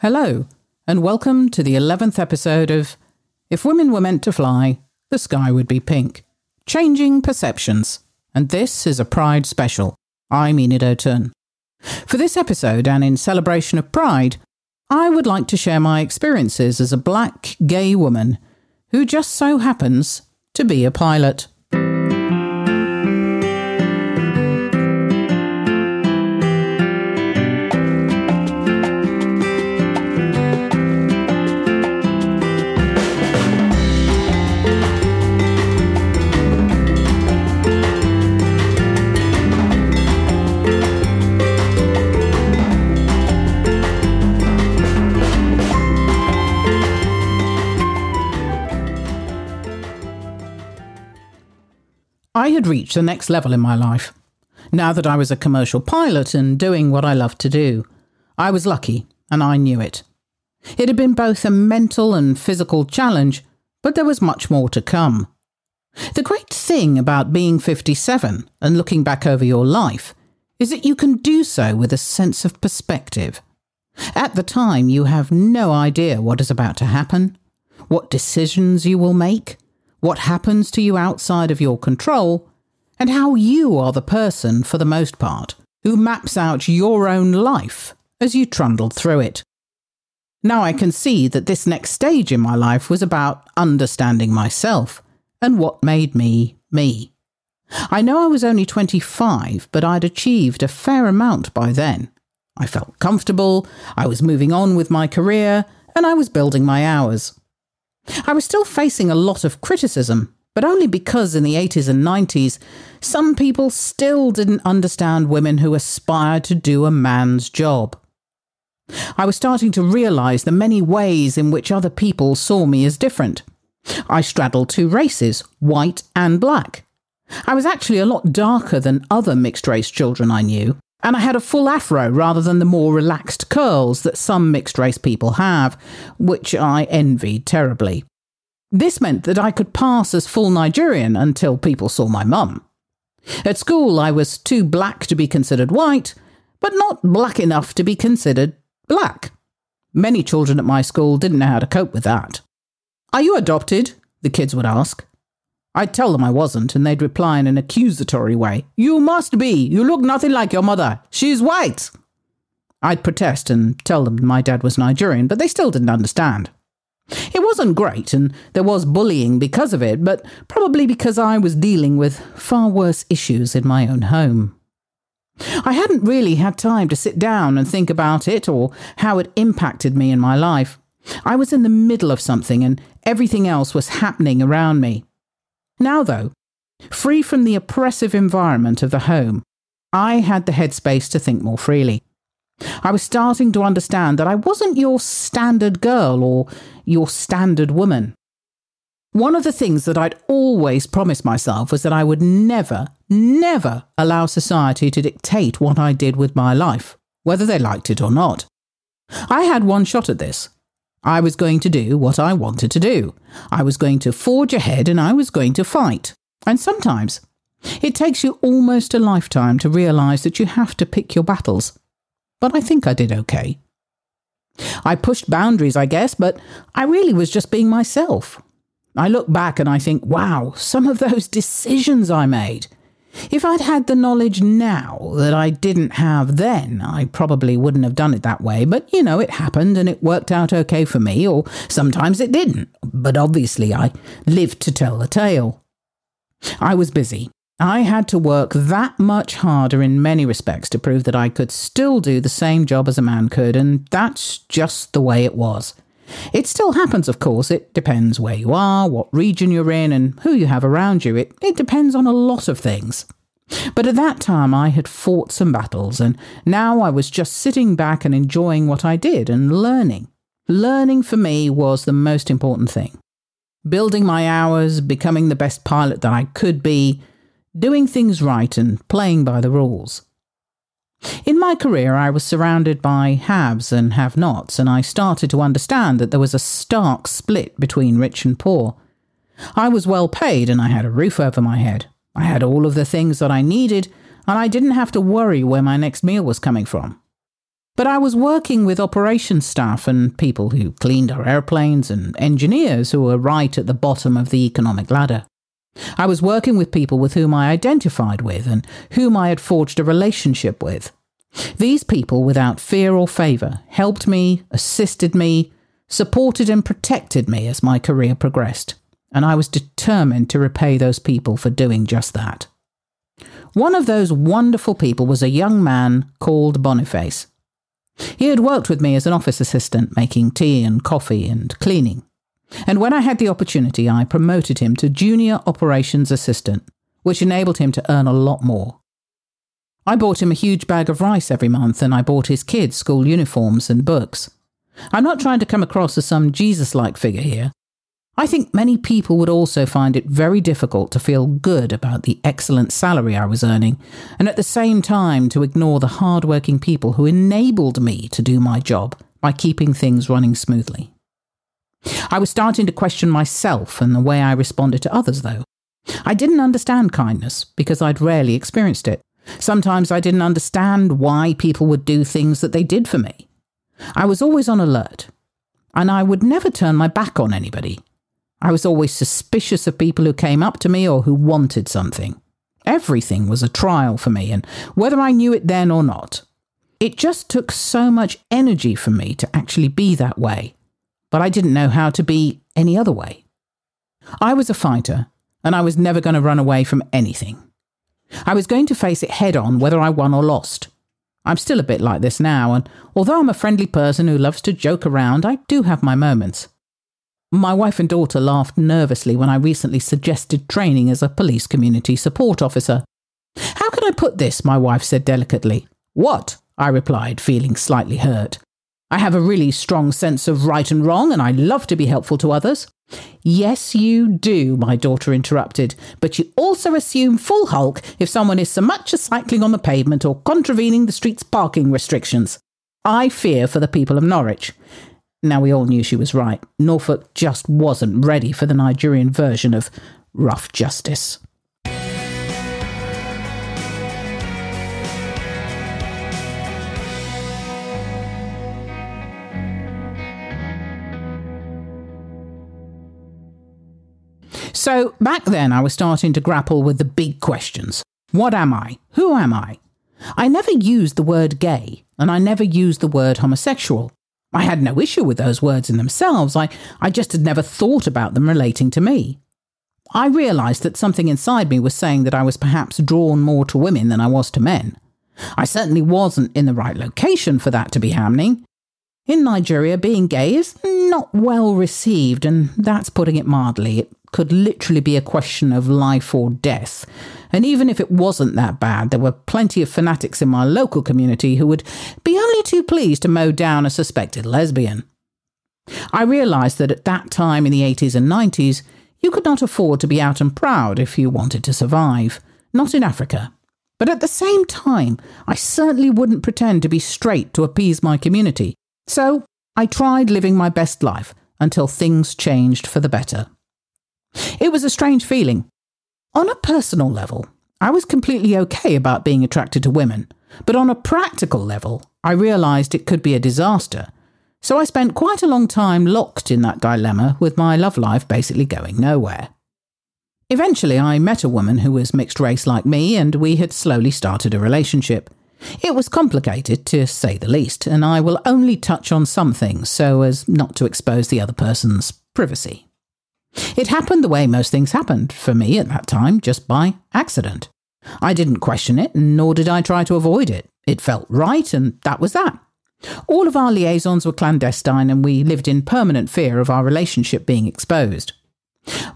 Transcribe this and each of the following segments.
Hello, and welcome to the 11th episode of If Women Were Meant to Fly, the Sky Would Be Pink Changing Perceptions. And this is a Pride special. I'm Enid Otun. For this episode, and in celebration of Pride, I would like to share my experiences as a black gay woman who just so happens to be a pilot. I had reached the next level in my life. Now that I was a commercial pilot and doing what I loved to do, I was lucky, and I knew it. It had been both a mental and physical challenge, but there was much more to come. The great thing about being 57 and looking back over your life is that you can do so with a sense of perspective. At the time, you have no idea what is about to happen, what decisions you will make, what happens to you outside of your control, and how you are the person, for the most part, who maps out your own life as you trundle through it. Now I can see that this next stage in my life was about understanding myself and what made me me. I know I was only 25, but I'd achieved a fair amount by then. I felt comfortable, I was moving on with my career, and I was building my hours. I was still facing a lot of criticism, but only because in the 80s and 90s, some people still didn't understand women who aspired to do a man's job. I was starting to realise the many ways in which other people saw me as different. I straddled two races, white and black. I was actually a lot darker than other mixed race children I knew, and I had a full afro rather than the more relaxed curls that some mixed race people have, which I envied terribly. This meant that I could pass as full Nigerian until people saw my mum. At school, I was too black to be considered white, but not black enough to be considered black. Many children at my school didn't know how to cope with that. Are you adopted? The kids would ask. I'd tell them I wasn't, and they'd reply in an accusatory way You must be. You look nothing like your mother. She's white. I'd protest and tell them my dad was Nigerian, but they still didn't understand. It wasn't great, and there was bullying because of it, but probably because I was dealing with far worse issues in my own home. I hadn't really had time to sit down and think about it or how it impacted me in my life. I was in the middle of something, and everything else was happening around me. Now, though, free from the oppressive environment of the home, I had the headspace to think more freely. I was starting to understand that I wasn't your standard girl or your standard woman. One of the things that I'd always promised myself was that I would never, never allow society to dictate what I did with my life, whether they liked it or not. I had one shot at this, I was going to do what I wanted to do. I was going to forge ahead and I was going to fight. And sometimes it takes you almost a lifetime to realize that you have to pick your battles. But I think I did okay. I pushed boundaries, I guess, but I really was just being myself. I look back and I think, wow, some of those decisions I made. If I'd had the knowledge now that I didn't have then, I probably wouldn't have done it that way. But, you know, it happened and it worked out okay for me, or sometimes it didn't. But obviously, I lived to tell the tale. I was busy. I had to work that much harder in many respects to prove that I could still do the same job as a man could, and that's just the way it was. It still happens, of course. It depends where you are, what region you're in, and who you have around you. It, it depends on a lot of things. But at that time, I had fought some battles, and now I was just sitting back and enjoying what I did and learning. Learning for me was the most important thing. Building my hours, becoming the best pilot that I could be, doing things right and playing by the rules. In my career, I was surrounded by haves and have nots, and I started to understand that there was a stark split between rich and poor. I was well paid and I had a roof over my head. I had all of the things that I needed, and I didn't have to worry where my next meal was coming from. But I was working with operations staff and people who cleaned our airplanes and engineers who were right at the bottom of the economic ladder. I was working with people with whom I identified with and whom I had forged a relationship with. These people, without fear or favour, helped me, assisted me, supported and protected me as my career progressed, and I was determined to repay those people for doing just that. One of those wonderful people was a young man called Boniface. He had worked with me as an office assistant, making tea and coffee and cleaning. And when I had the opportunity, I promoted him to junior operations assistant, which enabled him to earn a lot more. I bought him a huge bag of rice every month, and I bought his kids school uniforms and books. I'm not trying to come across as some Jesus like figure here. I think many people would also find it very difficult to feel good about the excellent salary I was earning, and at the same time to ignore the hard-working people who enabled me to do my job by keeping things running smoothly. I was starting to question myself and the way I responded to others, though. I didn't understand kindness because I'd rarely experienced it. Sometimes I didn't understand why people would do things that they did for me. I was always on alert, and I would never turn my back on anybody, I was always suspicious of people who came up to me or who wanted something. Everything was a trial for me, and whether I knew it then or not. It just took so much energy for me to actually be that way, but I didn't know how to be any other way. I was a fighter, and I was never going to run away from anything. I was going to face it head on whether I won or lost. I'm still a bit like this now, and although I'm a friendly person who loves to joke around, I do have my moments. My wife and daughter laughed nervously when I recently suggested training as a police community support officer. How can I put this? My wife said delicately. What? I replied, feeling slightly hurt. I have a really strong sense of right and wrong, and I love to be helpful to others. Yes, you do, my daughter interrupted, but you also assume full hulk if someone is so much as cycling on the pavement or contravening the street's parking restrictions. I fear for the people of Norwich. Now, we all knew she was right. Norfolk just wasn't ready for the Nigerian version of rough justice. So, back then, I was starting to grapple with the big questions What am I? Who am I? I never used the word gay, and I never used the word homosexual. I had no issue with those words in themselves. I, I just had never thought about them relating to me. I realised that something inside me was saying that I was perhaps drawn more to women than I was to men. I certainly wasn't in the right location for that to be happening. In Nigeria, being gay is not well received, and that's putting it mildly. It could literally be a question of life or death. And even if it wasn't that bad, there were plenty of fanatics in my local community who would be only too pleased to mow down a suspected lesbian. I realised that at that time in the 80s and 90s, you could not afford to be out and proud if you wanted to survive. Not in Africa. But at the same time, I certainly wouldn't pretend to be straight to appease my community. So I tried living my best life until things changed for the better. It was a strange feeling, on a personal level, I was completely okay about being attracted to women, but on a practical level, I realised it could be a disaster. So I spent quite a long time locked in that dilemma with my love life basically going nowhere. Eventually, I met a woman who was mixed race like me, and we had slowly started a relationship. It was complicated, to say the least, and I will only touch on some things so as not to expose the other person's privacy. It happened the way most things happened for me at that time, just by accident. I didn't question it, nor did I try to avoid it. It felt right, and that was that. All of our liaisons were clandestine, and we lived in permanent fear of our relationship being exposed.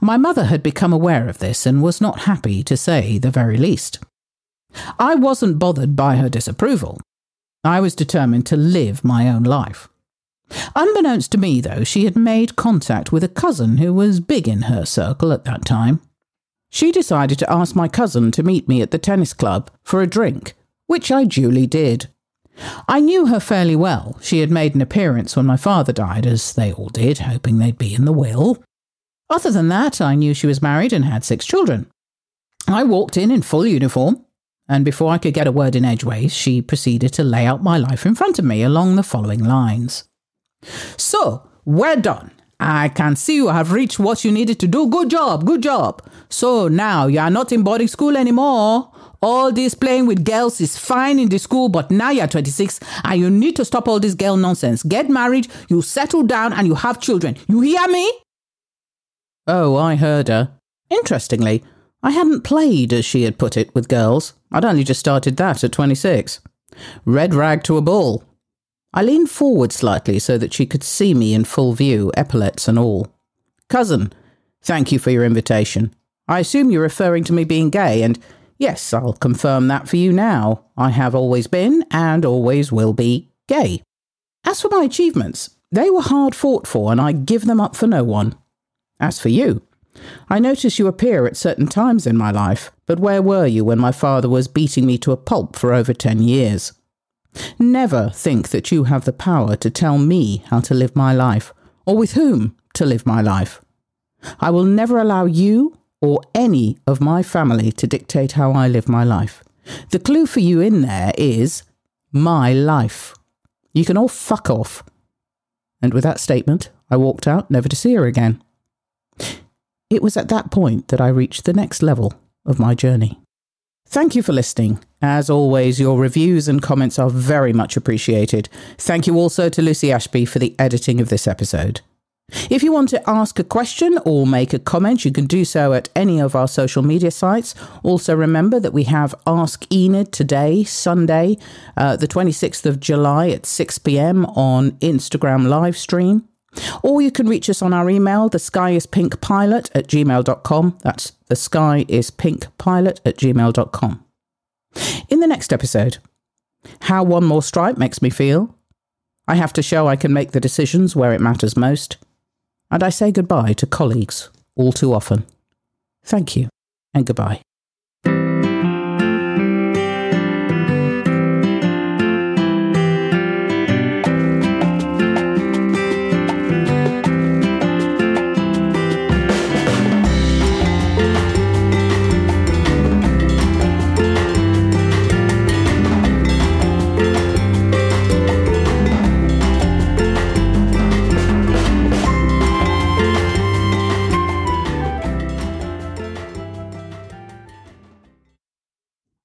My mother had become aware of this and was not happy, to say the very least. I wasn't bothered by her disapproval. I was determined to live my own life. Unbeknownst to me, though, she had made contact with a cousin who was big in her circle at that time. She decided to ask my cousin to meet me at the tennis club for a drink, which I duly did. I knew her fairly well. She had made an appearance when my father died, as they all did, hoping they'd be in the will. Other than that, I knew she was married and had six children. I walked in in full uniform, and before I could get a word in edgeways, she proceeded to lay out my life in front of me along the following lines. So, we're done. I can see you have reached what you needed to do. Good job, good job. So now you are not in boarding school anymore. All this playing with girls is fine in the school, but now you're 26 and you need to stop all this girl nonsense. Get married, you settle down, and you have children. You hear me? Oh, I heard her. Interestingly, I hadn't played, as she had put it, with girls. I'd only just started that at 26. Red rag to a bull. I leaned forward slightly so that she could see me in full view, epaulets and all. Cousin, thank you for your invitation. I assume you're referring to me being gay, and yes, I'll confirm that for you now. I have always been, and always will be, gay. As for my achievements, they were hard fought for, and I give them up for no one. As for you, I notice you appear at certain times in my life, but where were you when my father was beating me to a pulp for over ten years? Never think that you have the power to tell me how to live my life, or with whom to live my life. I will never allow you or any of my family to dictate how I live my life. The clue for you in there is my life. You can all fuck off. And with that statement, I walked out, never to see her again. It was at that point that I reached the next level of my journey. Thank you for listening. As always, your reviews and comments are very much appreciated. Thank you also to Lucy Ashby for the editing of this episode. If you want to ask a question or make a comment, you can do so at any of our social media sites. Also, remember that we have Ask Enid today, Sunday, uh, the 26th of July at 6 pm on Instagram live stream. Or you can reach us on our email, the sky is pink pilot at gmail.com. That's the sky is pink pilot at gmail.com. In the next episode, how one more stripe makes me feel. I have to show I can make the decisions where it matters most. And I say goodbye to colleagues all too often. Thank you and goodbye.